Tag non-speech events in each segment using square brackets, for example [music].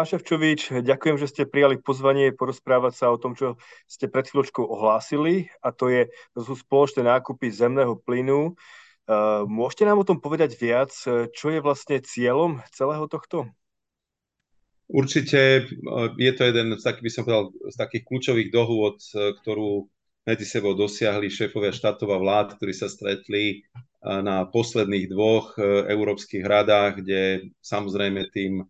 pán Ševčovič, ďakujem, že ste prijali pozvanie porozprávať sa o tom, čo ste pred chvíľočkou ohlásili, a to, je, to sú spoločné nákupy zemného plynu. Môžete nám o tom povedať viac, čo je vlastne cieľom celého tohto? Určite je to jeden z takých, by som povedal, z takých kľúčových dohôd, ktorú medzi sebou dosiahli šéfovia štátov a vlád, ktorí sa stretli na posledných dvoch európskych radách, kde samozrejme tým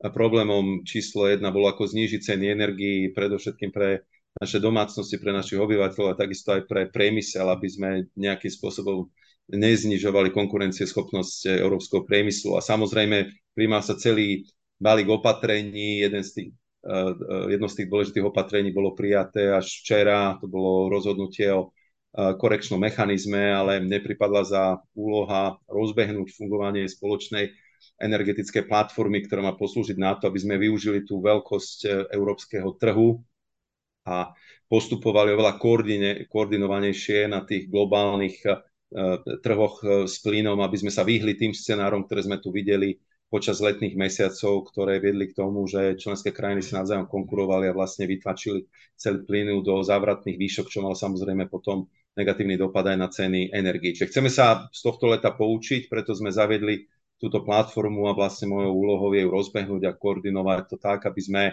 problémom číslo jedna bolo ako znížiť ceny energii, predovšetkým pre naše domácnosti, pre našich obyvateľov a takisto aj pre priemysel, aby sme nejakým spôsobom neznižovali konkurencieschopnosť európskeho priemyslu. A samozrejme, príjma sa celý balík opatrení, jeden z tých, eh, jedno z tých dôležitých opatrení bolo prijaté až včera, to bolo rozhodnutie o eh, korekčnom mechanizme, ale nepripadla za úloha rozbehnúť fungovanie spoločnej energetické platformy, ktorá má poslúžiť na to, aby sme využili tú veľkosť e, európskeho trhu a postupovali oveľa koordine, koordinovanejšie na tých globálnych uh, trhoch s plynom, aby sme sa vyhli tým scenárom, ktoré sme tu videli počas letných mesiacov, ktoré viedli k tomu, že členské krajiny si navzájom konkurovali a vlastne vytlačili celý plynu do závratných výšok, čo mal samozrejme potom negatívny dopad aj na ceny energii. Čiže chceme sa z tohto leta poučiť, preto sme zaviedli túto platformu a vlastne mojou úlohou je ju rozbehnúť a koordinovať to tak, aby sme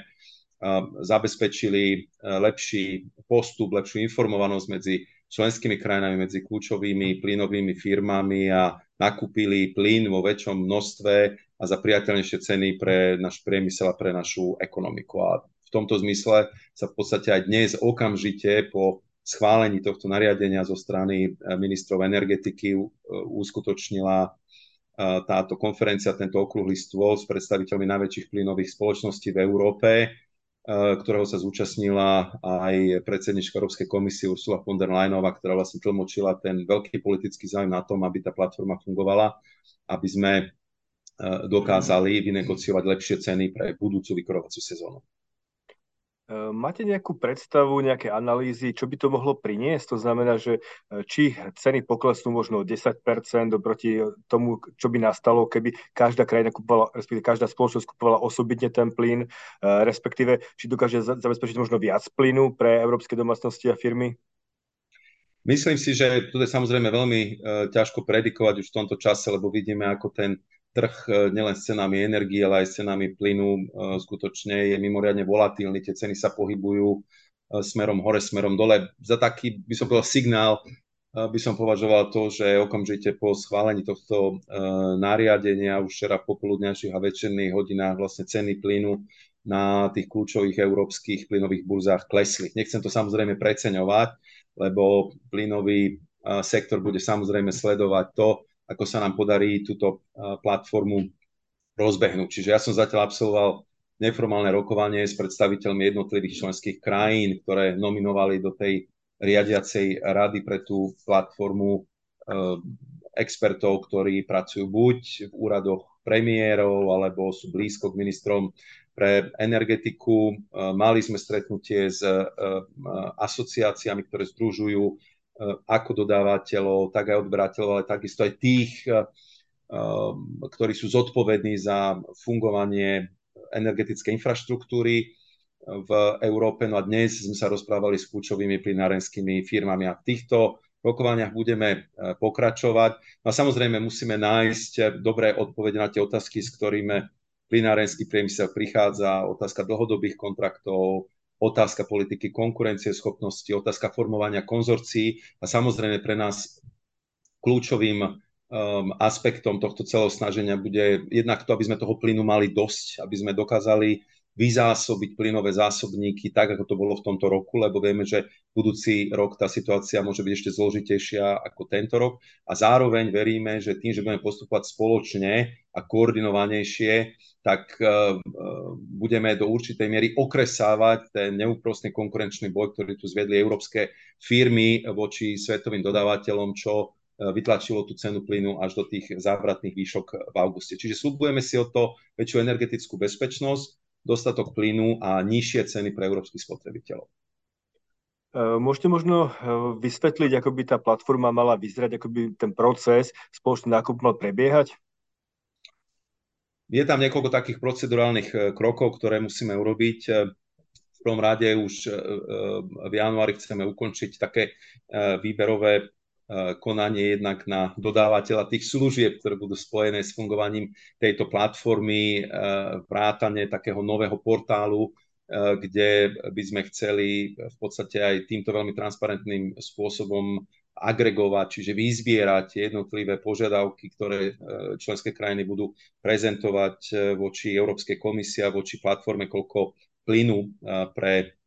zabezpečili lepší postup, lepšiu informovanosť medzi členskými krajinami, medzi kľúčovými plynovými firmami a nakúpili plyn vo väčšom množstve a za priateľnejšie ceny pre náš priemysel a pre našu ekonomiku. A v tomto zmysle sa v podstate aj dnes okamžite po schválení tohto nariadenia zo strany ministrov energetiky uskutočnila táto konferencia, tento okrúhly stôl s predstaviteľmi najväčších plynových spoločností v Európe, ktorého sa zúčastnila aj predsednička Európskej komisie Ursula von der Leyenová, ktorá vlastne tlmočila ten veľký politický záujem na tom, aby tá platforma fungovala, aby sme dokázali vynegociovať lepšie ceny pre budúcu vykorovaciu sezónu. Ehm, máte nejakú predstavu, nejaké analýzy, čo by to mohlo priniesť? To znamená, že e, či ceny poklesnú možno 10% oproti tomu, čo by nastalo, keby každá krajina kupovala, respektíve každá spoločnosť kupovala osobitne ten plyn, e, respektíve či dokáže zabezpečiť možno viac plynu pre európske domácnosti a firmy? Myslím si, že to je samozrejme veľmi ťažko predikovať už v tomto čase, lebo vidíme, ako ten trh e, nielen s cenami energie, ale aj s cenami plynu e, skutočne je mimoriadne volatilný. Tie ceny sa pohybujú e, smerom hore, smerom dole. Za taký, by som povedal, signál by som považoval to, že okamžite po schválení tohto nariadenia už včera v popoludňajších a večerných hodinách vlastne ceny plynu na tých kľúčových európskych plynových burzách klesli. Nechcem to samozrejme preceňovať, lebo plynový sektor bude samozrejme sledovať to, ako sa nám podarí túto platformu rozbehnúť. Čiže ja som zatiaľ absolvoval neformálne rokovanie s predstaviteľmi jednotlivých členských krajín, ktoré nominovali do tej riadiacej rady pre tú platformu e, expertov, ktorí pracujú buď v úradoch premiérov, alebo sú blízko k ministrom pre energetiku. E, mali sme stretnutie s e, asociáciami, ktoré združujú ako dodávateľov, tak aj odberateľov, ale takisto aj tých, eh, eh, ktorí sú zodpovední za fungovanie energetickej infraštruktúry v Európe. No a dnes sme sa rozprávali s kľúčovými plinárenskými firmami a v týchto rokovaniach budeme pokračovať. No a samozrejme musíme nájsť dobré odpovede na tie otázky, s ktorými plinárenský priemysel prichádza, otázka dlhodobých kontraktov, otázka politiky konkurencieschopnosti, otázka formovania konzorcií a samozrejme pre nás kľúčovým um, aspektom tohto celého snaženia bude jednak to, aby sme toho plynu mali dosť, aby sme dokázali vyzásobiť plynové zásobníky tak, ako to bolo v tomto roku, lebo vieme, že budúci rok tá situácia môže byť ešte zložitejšia ako tento rok a zároveň veríme, že tým, že budeme postupovať spoločne a koordinovanejšie, tak uh, budeme do určitej miery okresávať ten neúprostný konkurenčný boj, ktorý tu zvedli európske firmy voči svetovým dodávateľom, čo vytlačilo tú cenu plynu až do tých závratných výšok v auguste. Čiže slúbujeme si o to väčšiu energetickú bezpečnosť, dostatok plynu a nižšie ceny pre európskych spotrebiteľov. E, môžete možno e, vysvetliť, ako by tá platforma mala vyzerať, ako by ten proces spoločný nákup mal prebiehať? je tam niekoľko takých procedurálnych krokov, ktoré musíme urobiť. V prvom rade už v januári chceme ukončiť také výberové konanie jednak na dodávateľa tých služieb, ktoré budú spojené s fungovaním tejto platformy, vrátane takého nového portálu, kde by sme chceli v podstate aj týmto veľmi transparentným spôsobom agregovať, čiže vyzbierať jednotlivé požiadavky, ktoré členské krajiny budú prezentovať voči Európskej komisii a voči platforme, koľko plynu pre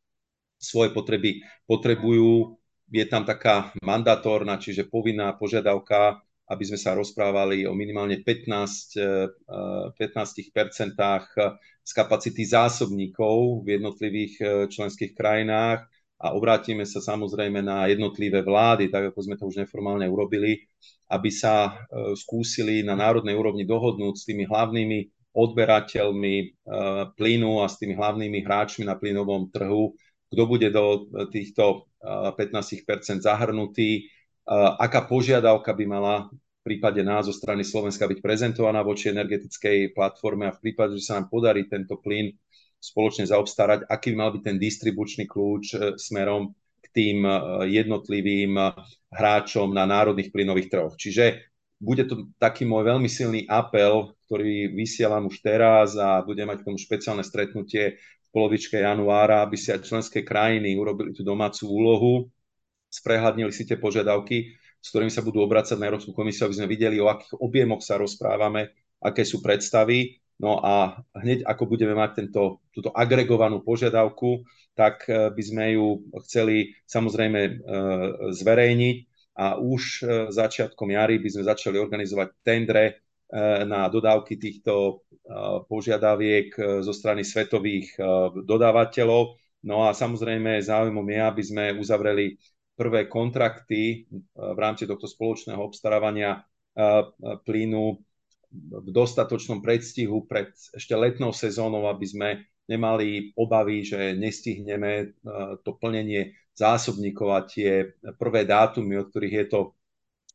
svoje potreby potrebujú je tam taká mandatórna, čiže povinná požiadavka, aby sme sa rozprávali o minimálne 15, 15% eh, z kapacity zásobníkov v jednotlivých členských krajinách. A obrátime sa samozrejme na jednotlivé vlády, tak ako sme to už neformálne urobili, aby sa skúsili na národnej úrovni dohodnúť s tými hlavnými odberateľmi plynu a s tými hlavnými hráčmi na plynovom trhu, kto bude do týchto 15% zahrnutý, aká požiadavka by mala v prípade nás zo strany Slovenska byť prezentovaná voči energetickej platforme a v prípade, že sa nám podarí tento plyn spoločne zaobstarať, aký by mal byť ten distribučný kľúč e, smerom k tým e, jednotlivým e, hráčom na národných plynových trhoch. Čiže bude to taký môj veľmi silný apel, ktorý vysielam už teraz a budem mať k tomu špeciálne stretnutie polovičke januára, aby si aj členské krajiny urobili tú domácu úlohu, sprehľadnili si tie požiadavky, s ktorými sa budú obracať na Európsku komisiu, aby sme videli, o akých objemoch sa rozprávame, aké sú predstavy. No a hneď ako budeme mať tento, túto agregovanú požiadavku, tak eh, by sme ju chceli samozrejme eh, zverejniť a už eh, začiatkom jary by sme začali organizovať tendre na dodávky týchto požiadaviek e, zo strany svetových e, dodávateľov. No a samozrejme záujmom je, aby sme uzavreli prvé kontrakty e, v rámci tohto spoločného obstarávania plynu v dostatočnom predstihu pred ešte letnou sezónou, aby sme nemali obavy, že nestihneme to plnenie zásobníkov a tie prvé dátumy, od ktorých je to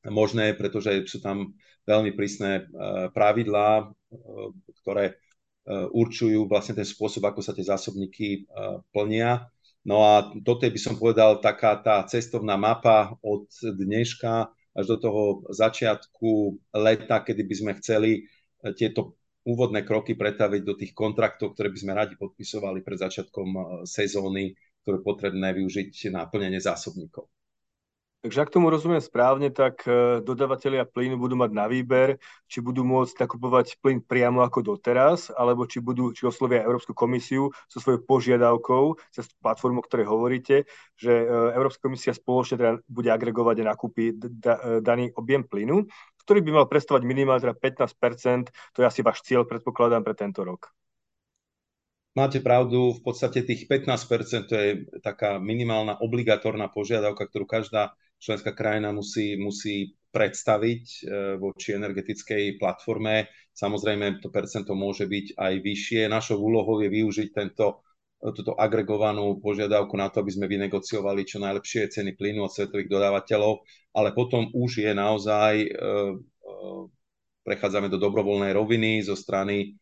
možné, pretože sú tam veľmi prísne pravidlá, ktoré e, určujú vlastne ten spôsob, ako sa tie zásobníky e, plnia. No a toto by som povedal taká tá cestovná mapa od dneška až do toho začiatku leta, kedy by sme chceli e, tieto úvodné kroky pretaviť do tých kontraktov, ktoré by sme radi podpisovali pred začiatkom sezóny, ktoré je potrebné využiť na plnenie zásobníkov. Takže ak tomu rozumiem správne, tak e, dodavatelia plynu budú mať na výber, či budú môcť nakupovať plyn priamo ako doteraz, alebo či, budú, či oslovia Európsku komisiu so svojou požiadavkou cez platformu, o ktorej hovoríte, že e, Európska komisia spoločne teda bude agregovať a nakúpi e, daný objem plynu, ktorý by mal predstavovať minimálne teda 15% to je asi váš cieľ, predpokladám, pre tento rok. Máte pravdu, v podstate tých 15% to je taká minimálna obligatórna požiadavka, ktorú každá členská krajina musí, musí predstaviť e, voči energetickej platforme. Samozrejme, to percento môže byť aj vyššie. Našou úlohou je využiť tento, túto agregovanú požiadavku na to, aby sme vynegociovali čo najlepšie ceny plynu od svetových dodávateľov, ale potom už je naozaj, e, e, prechádzame do dobrovoľnej roviny zo strany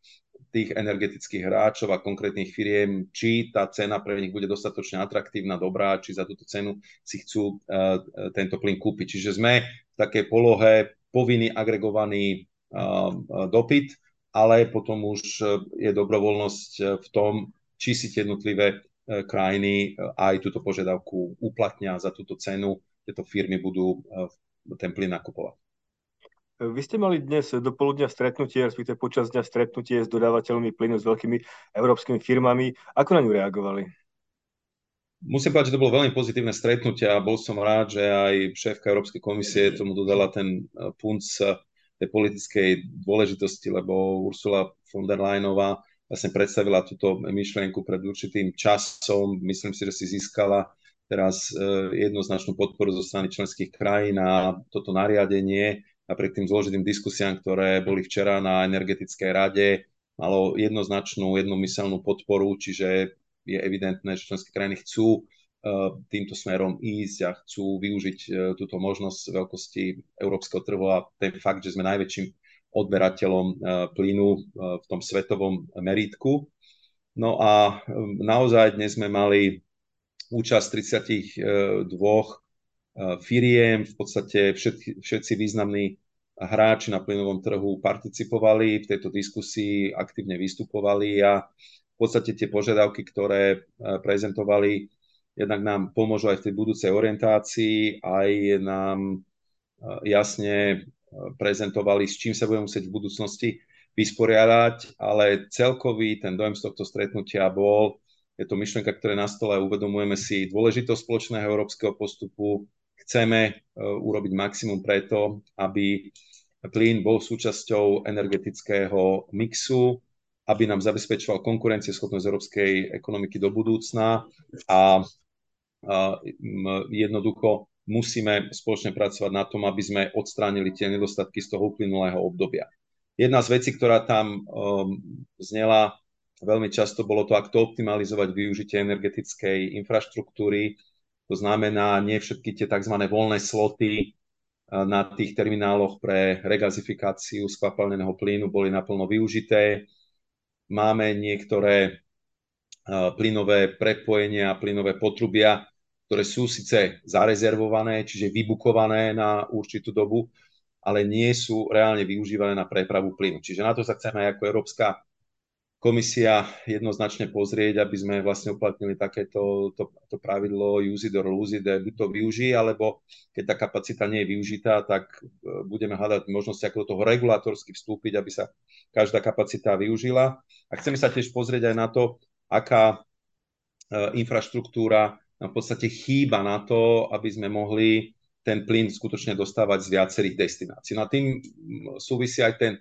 tých energetických hráčov a konkrétnych firiem, či tá cena pre nich bude dostatočne atraktívna, dobrá, či za túto cenu si chcú uh, tento plyn kúpiť. Čiže sme v takej polohe povinný agregovaný uh, dopyt, ale potom už je dobrovoľnosť v tom, či si tie jednotlivé krajiny aj túto požiadavku uplatnia za túto cenu, tieto firmy budú ten plyn nakupovať. Vy ste mali dnes do poludnia stretnutie, respektíve počas dňa stretnutie s dodávateľmi plynu s veľkými európskymi firmami. Ako na ňu reagovali? Musím povedať, že to bolo veľmi pozitívne stretnutie a bol som rád, že aj šéfka Európskej komisie tomu dodala ten e, punc e, tej politickej dôležitosti, lebo Ursula von der Leyenová vlastne predstavila túto myšlienku pred určitým časom. Myslím si, že si získala teraz e, jednoznačnú podporu zo strany členských krajín a toto nariadenie napriek tým zložitým diskusiám, ktoré boli včera na energetickej rade, malo jednoznačnú, jednomyselnú podporu, čiže je evidentné, že členské krajiny chcú e, týmto smerom ísť a chcú využiť e, túto možnosť veľkosti európskeho trhu a ten fakt, že sme najväčším odberateľom plynu v tom svetovom meritku. No a naozaj dnes sme mali účasť 32 firiem, v podstate všetci, všetci významní hráči na plynovom trhu participovali v tejto diskusii, aktívne vystupovali a v podstate tie požiadavky, ktoré prezentovali, jednak nám pomôžu aj v tej budúcej orientácii, aj nám jasne prezentovali, s čím sa budeme musieť v budúcnosti vysporiadať, ale celkový ten dojem z tohto stretnutia bol, je to myšlienka, ktorá je na stole, uvedomujeme si dôležitosť spoločného európskeho postupu, chceme uh, urobiť maximum preto, aby plyn bol súčasťou energetického mixu, aby nám zabezpečoval konkurencieschopnosť európskej ekonomiky do budúcna a jednoducho musíme spoločne pracovať na tom, aby sme odstránili tie nedostatky z toho uplynulého obdobia. Jedna z vecí, ktorá tam um, znela veľmi často, bolo to, ako optimalizovať využitie energetickej infraštruktúry. To znamená, nie všetky tie tzv. voľné sloty uh, na tých termináloch pre regazifikáciu skvapalneného plynu boli naplno využité. Máme niektoré uh, plynové prepojenia, plynové potrubia, ktoré sú síce zarezervované, čiže vybukované na určitú dobu, ale nie sú reálne využívané na prepravu plynu. Čiže na to sa chceme aj ako Európska komisia jednoznačne pozrieť, aby sme vlastne uplatnili takéto to, to pravidlo use it or lose it, buď to využij, alebo keď tá kapacita nie je využitá, tak e, budeme hľadať možnosti, ako do toho regulátorsky vstúpiť, aby sa každá kapacita využila. A chceme sa tiež pozrieť aj na to, aká e, infraštruktúra v podstate chýba na to, aby sme mohli ten plyn skutočne dostávať z viacerých destinácií. No a tým súvisí aj ten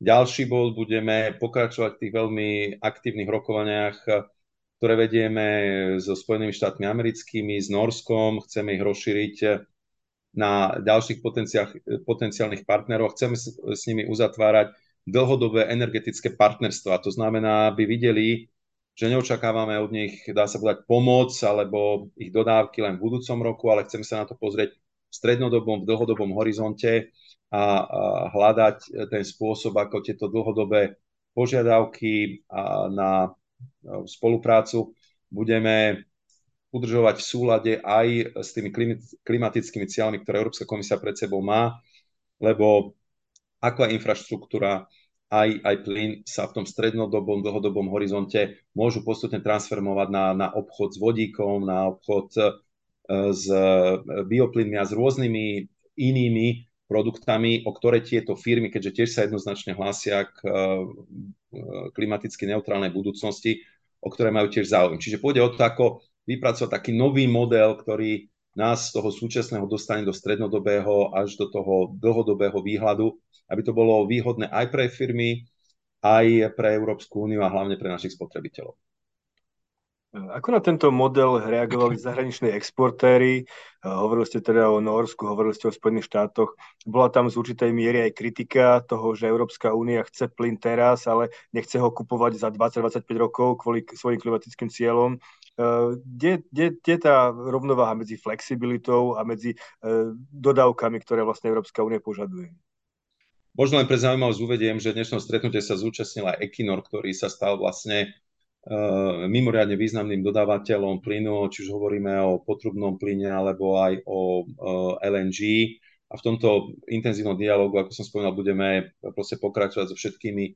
ďalší bod. Budeme pokračovať v tých veľmi aktívnych rokovaniach, ktoré vedieme so Spojenými štátmi americkými, s Norskom. Chceme ich rozšíriť na ďalších potenciálnych partnerov. Chceme s nimi uzatvárať dlhodobé energetické partnerstva. To znamená, aby videli, že neočakávame od nich, dá sa povedať, pomoc alebo ich dodávky len v budúcom roku, ale chceme sa na to pozrieť v strednodobom, v dlhodobom horizonte a, hľadať ten spôsob, ako tieto dlhodobé požiadavky na spoluprácu budeme udržovať v súlade aj s tými klimatickými cieľmi, ktoré Európska komisia pred sebou má, lebo ako aj infraštruktúra, aj, aj plyn sa v tom strednodobom, dlhodobom horizonte môžu postupne transformovať na, na obchod s vodíkom, na obchod s e, bioplynmi a s rôznymi inými produktami, o ktoré tieto firmy, keďže tiež sa jednoznačne hlásia k e, klimaticky neutrálnej budúcnosti, o ktoré majú tiež záujem. Čiže pôjde o to, ako vypracovať taký nový model, ktorý nás z toho súčasného dostane do strednodobého až do toho dlhodobého výhľadu, aby to bolo výhodné aj pre firmy, aj pre Európsku úniu a hlavne pre našich spotrebiteľov. Ako na tento model reagovali [laughs] zahraniční exportéry? Hovorili ste teda o Norsku, hovorili ste o Spojených štátoch. Bola tam z určitej miery aj kritika toho, že Európska únia chce plyn teraz, ale nechce ho kupovať za 20-25 rokov kvôli svojim klimatickým cieľom. Kde, kde, kde tá rovnováha medzi flexibilitou a medzi dodávkami, ktoré vlastne Európska únia požaduje? Možno len pre zaujímavosť uvediem, že dnešnom stretnutie sa zúčastnil aj Equinor, ktorý sa stal vlastne Eh, mimoriadne významným dodávateľom plynu, či už hovoríme o potrubnom plyne alebo aj o eh, LNG. A v tomto intenzívnom dialogu, ako som spomínal, budeme proste pokračovať so všetkými eh,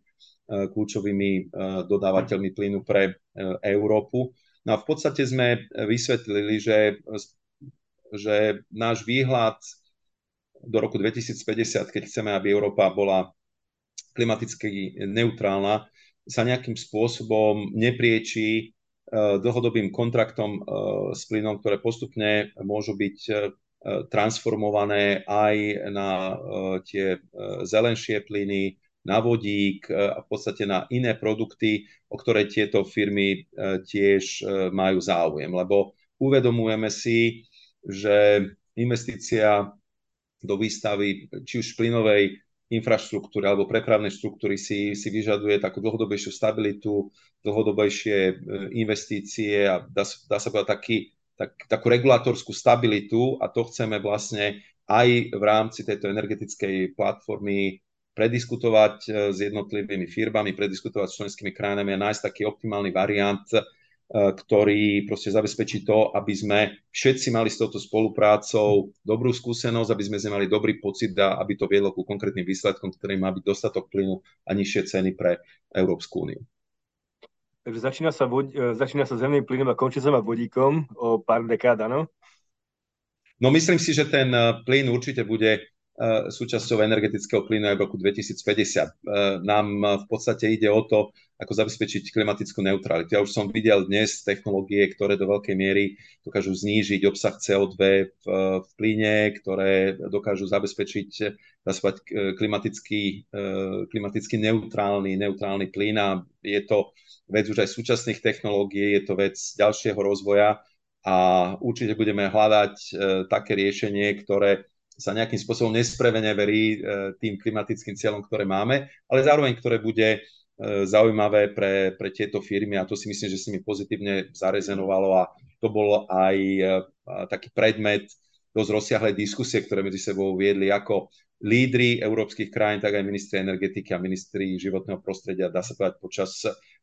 kľúčovými dodávateľmi plynu pre Európu. No a v podstate sme vysvetlili, že, že náš výhľad do roku 2050, keď chceme, aby Európa bola klimaticky neutrálna, sa nejakým spôsobom nepriečí e, dlhodobým kontraktom e, s plynom, ktoré postupne môžu byť e, transformované aj na tie zelenšie plyny, na vodík a v podstate na iné produkty, o ktoré tieto firmy tiež majú záujem. Lebo uvedomujeme si, že investícia do výstavy či už plynovej infraštruktúry alebo prepravnej štruktúry si, si vyžaduje takú dlhodobejšiu stabilitu, dlhodobejšie e, investície a dá, dá sa povedať taký, tak, takú regulátorskú stabilitu a to chceme vlastne aj v rámci tejto energetickej platformy prediskutovať s jednotlivými firmami, prediskutovať s členskými krajinami a nájsť taký optimálny variant, ktorý proste zabezpečí to, aby sme všetci mali s touto spoluprácou dobrú skúsenosť, aby sme mali dobrý pocit a aby to viedlo ku konkrétnym výsledkom, ktorým má byť dostatok plynu a nižšie ceny pre Európsku úniu. Takže začína sa, vod, e, začína sa zemným plynom a končí sa ma vodíkom o pár dekád, áno? No myslím si, že ten e, plyn určite bude E, súčasťou energetického plynu aj v roku 2050. E, nám v podstate ide o to, ako zabezpečiť klimatickú neutralitu. Ja už som videl dnes technológie, ktoré do veľkej miery dokážu znížiť obsah CO2 v, v plyne, ktoré dokážu zabezpečiť e, klimaticky, klimaticky neutrálny, neutrálny plyn a je to vec už aj súčasných technológií, je to vec ďalšieho rozvoja a určite budeme hľadať také riešenie, ktoré sa nejakým spôsobom nesprevene verí e, tým klimatickým cieľom, ktoré máme, ale zároveň, ktoré bude e, zaujímavé pre, pre tieto firmy a to si myslím, že si mi pozitívne zarezenovalo a to bol aj e, taký predmet dosť rozsiahlej diskusie, ktoré medzi sebou viedli ako lídry európskych krajín, tak aj ministri energetiky a ministri životného prostredia, dá sa povedať, počas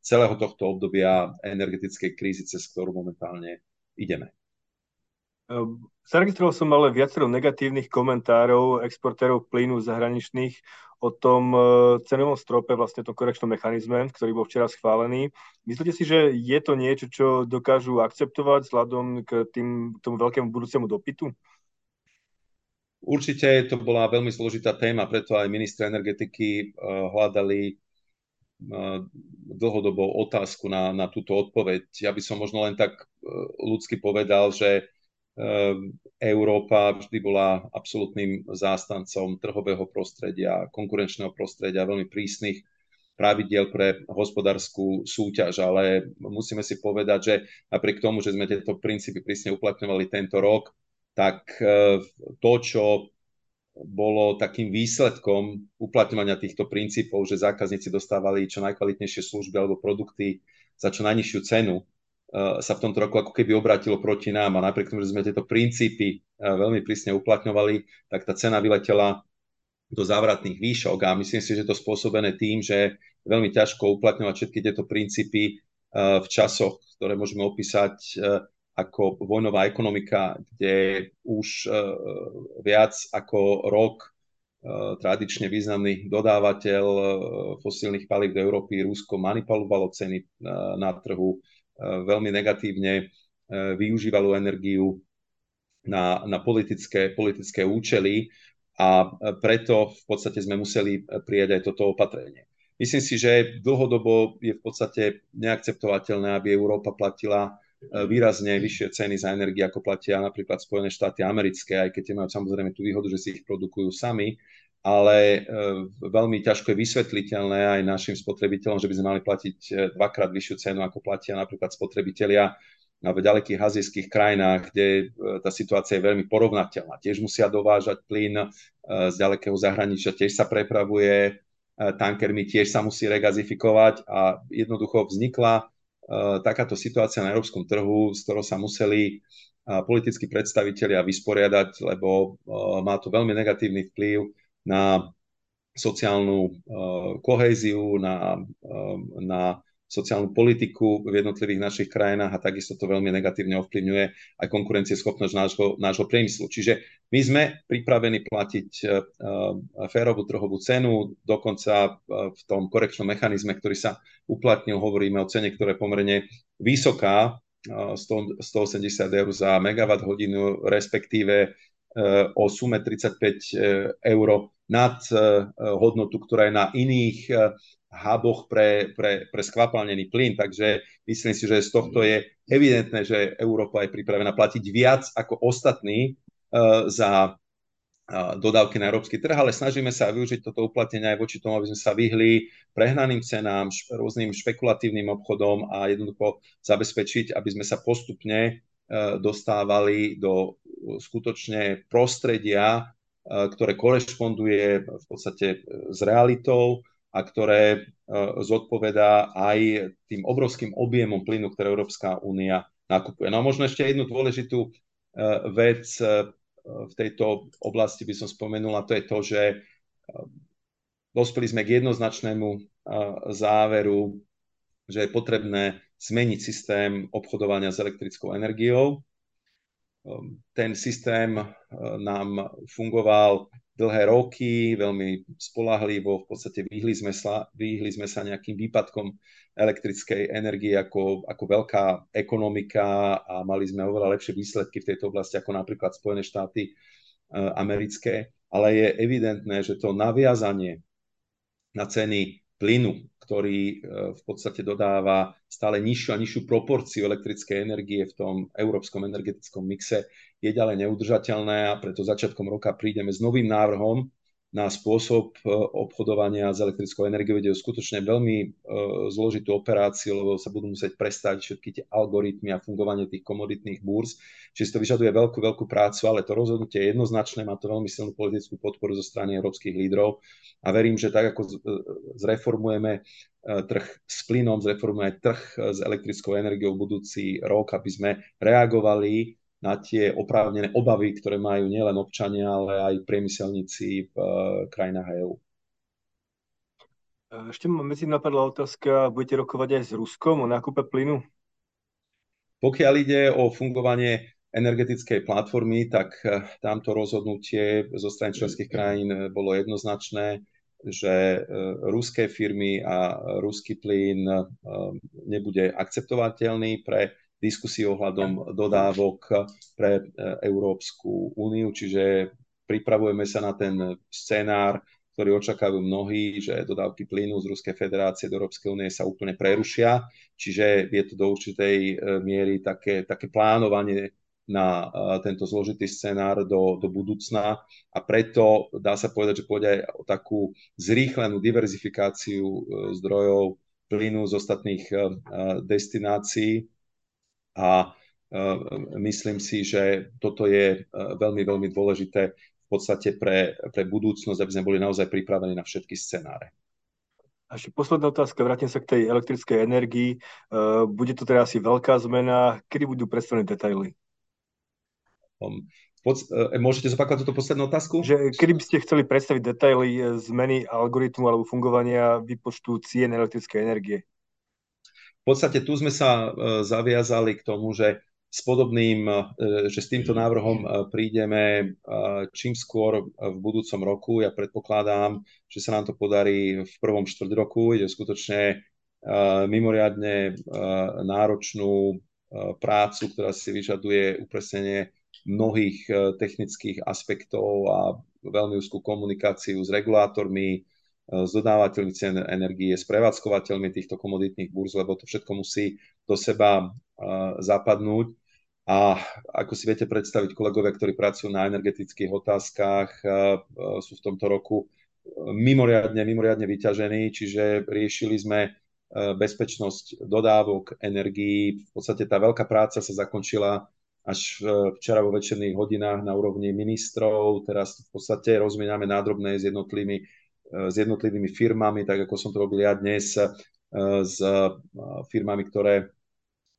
celého tohto obdobia energetickej krízy, cez ktorú momentálne ideme. Ehm, zaregistroval som ale viacero negatívnych komentárov exportérov plynu zahraničných o tom e, cenovom strope, vlastne tom korekčnom mechanizme, ktorý bol včera schválený. Myslíte si, že je to niečo, čo dokážu akceptovať vzhľadom k tým, tomu veľkému budúcemu dopytu? Určite to bola veľmi zložitá téma, preto aj ministri energetiky e, hľadali dlhodobou otázku na, na túto odpoveď. Ja by som možno len tak ľudsky povedal, že Ehm, Európa vždy bola absolútnym zástancom trhového prostredia, konkurenčného prostredia, veľmi prísnych pravidiel pre hospodárskú súťaž, ale musíme si povedať, že napriek tomu, že sme tieto princípy prísne uplatňovali tento rok, tak ehm, to, čo bolo takým výsledkom uplatňovania týchto princípov, že zákazníci dostávali čo najkvalitnejšie služby alebo produkty za čo najnižšiu cenu, sa v tomto roku ako keby obratilo proti nám. A napriek tomu, že sme tieto princípy eh, veľmi prísne uplatňovali, tak tá cena vyletela do závratných výšok. A myslím si, že to spôsobené tým, že je veľmi ťažko uplatňovať všetky tieto princípy eh, v časoch, ktoré môžeme opísať ako vojnová ekonomika, kde už viac ako rok tradične významný dodávateľ fosílnych palív do Európy, Rusko, manipulovalo ceny na trhu, veľmi negatívne e, využívalo energiu na, na politické, politické účely a preto v podstate sme museli prijať aj toto opatrenie. Myslím si, že dlhodobo je v podstate neakceptovateľné, aby Európa platila e, výrazne vyššie ceny za energiu, ako platia napríklad Spojené štáty americké, aj keď majú samozrejme tú výhodu, že si ich produkujú sami, ale e, veľmi ťažko je vysvetliteľné aj našim spotrebiteľom, že by sme mali platiť e, dvakrát vyššiu cenu, ako platia napríklad spotrebitelia v ďalekých azijských krajinách, kde e, tá situácia je veľmi porovnateľná. Tiež musia dovážať plyn z ďalekého zahraničia, tiež sa prepravuje tankermi, tiež sa musí regazifikovať a jednoducho vznikla takáto situácia na európskom trhu, s ktorou sa museli politickí predstavitelia vysporiadať, lebo má to veľmi negatívny vplyv na sociálnu uh, kohéziu, na, uh, na sociálnu politiku v jednotlivých našich krajinách a takisto to veľmi negatívne ovplyvňuje aj konkurencieschopnosť nášho, nášho priemyslu. Čiže my sme pripravení platiť uh, férovú trhovú cenu, dokonca v tom korekčnom mechanizme, ktorý sa uplatnil, hovoríme o cene, ktorá je pomerne vysoká, uh, 100, 180 eur za megawatt hodinu, respektíve o sume 35 eh, eur nad eh, hodnotu, ktorá je na iných huboch pre, pre, pre skvapalnený plyn. Takže myslím si, že z tohto je evidentné, že Európa je pripravená platiť viac ako ostatní za dodávky na európsky trh, ale snažíme sa využiť toto uplatnenie aj voči tomu, aby sme sa vyhli prehnaným cenám, rôznym špekulatívnym obchodom a jednoducho zabezpečiť, aby sme sa postupne dostávali do skutočne prostredia, e, ktoré korešponduje v podstate e, s realitou a ktoré e, zodpovedá aj tým obrovským objemom plynu, ktoré Európska únia nakupuje. No a možno ešte jednu dôležitú vec v tejto oblasti by som spomenul a to je to, že dospeli sme k jednoznačnému záveru, že je potrebné zmeniť systém obchodovania s elektrickou energiou. Ten systém nám fungoval dlhé roky, veľmi spolahlivo, v podstate vyhli sme sa, vyhli sme sa nejakým výpadkom elektrickej energie ako, ako veľká ekonomika a mali sme oveľa lepšie výsledky v tejto oblasti ako napríklad Spojené štáty e, americké, ale je evidentné, že to naviazanie na ceny plynu, ktorý e, v podstate dodáva stále nižšiu a nižšiu proporciu elektrickej energie v tom európskom energetickom mixe, je ďalej neudržateľné a preto začiatkom roka prídeme s novým návrhom na spôsob e, obchodovania s elektrickou energiou. Ide o skutočne veľmi e, zložitú operáciu, lebo sa budú musieť prestať všetky tie algoritmy a fungovanie tých komoditných burz. Čiže to vyžaduje veľkú, veľkú prácu, ale to rozhodnutie je jednoznačné, má to veľmi silnú politickú podporu zo strany európskych lídrov a verím, že tak ako e, zreformujeme trh s plynom, zreformujeme trh s elektrickou energiou v budúci rok, aby sme reagovali na tie oprávnené obavy, ktoré majú nielen občania, ale aj priemyselníci v uh, krajinách EÚ. Ešte ma medzi napadla otázka, budete rokovať aj s Ruskom o nákupe plynu? Pokiaľ ide o fungovanie energetickej platformy, tak eh, tamto rozhodnutie zo strany členských krajín bolo jednoznačné, že ruské firmy a ruský plyn nebude akceptovateľný pre diskusii ohľadom dodávok pre e, Európsku úniu, čiže pripravujeme sa na ten scenár, ktorý očakávajú mnohí, že dodávky plynu z Ruskej federácie do Európskej únie sa úplne prerušia, čiže je to do určitej e, miery také, také plánovanie na e, tento zložitý scenár do, do budúcna. A preto dá sa povedať, že pôjde aj o takú zrýchlenú diverzifikáciu zdrojov plynu z ostatných destinácií a e, myslím si, že toto je e, veľmi, veľmi dôležité v podstate pre, pre budúcnosť, aby sme boli naozaj pripravení na všetky scenáre. A ešte posledná otázka, vrátim sa k tej elektrickej energii. E, bude to teda asi veľká zmena. Kedy budú predstavené detaily? Um, pod, môžete zopakovať túto poslednú otázku? Že, kedy by ste chceli predstaviť detaily zmeny algoritmu alebo fungovania výpočtu cien elektrickej energie? V podstate tu sme sa e, zaviazali k tomu, že s podobným, e, že s týmto návrhom e, prídeme čím skôr v budúcom roku. Ja predpokladám, že sa nám to podarí v prvom štvrť roku. Ide skutočne mimoriadne náročnú prácu, ktorá si vyžaduje upresnenie mnohých technických aspektov a veľmi úzkú komunikáciu s regulátormi, s dodávateľmi cien energie, s prevádzkovateľmi týchto komoditných burz, lebo to všetko musí do seba zapadnúť. A ako si viete predstaviť, kolegovia, ktorí pracujú na energetických otázkach, sú v tomto roku mimoriadne, mimoriadne vyťažení, čiže riešili sme bezpečnosť dodávok energií. V podstate tá veľká práca sa zakončila až včera vo večerných hodinách na úrovni ministrov. Teraz v podstate rozmieniame nádrobné s jednotlivými s jednotlivými firmami, tak ako som to robil ja dnes, e, s e, firmami, ktoré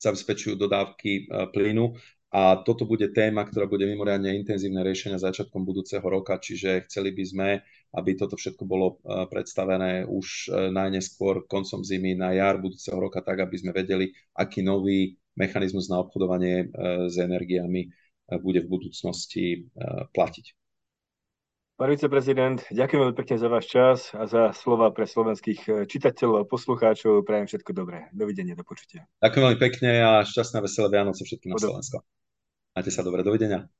zabezpečujú dodávky plynu. A toto bude téma, ktorá bude mimoriadne intenzívne riešenia začiatkom budúceho roka, čiže chceli by sme, aby toto všetko bolo predstavené už najneskôr koncom zimy na jar budúceho roka, tak aby sme vedeli, aký nový mechanizmus na obchodovanie s energiami bude v budúcnosti platiť. Pán viceprezident, ďakujem veľmi pekne za váš čas a za slova pre slovenských eh, čitateľov a poslucháčov. Prajem všetko dobré. Dovidenia, do počutia. Ďakujem veľmi pekne a šťastné veselé Vianoce všetkým na Slovensku. Máte sa dobre, dovidenia.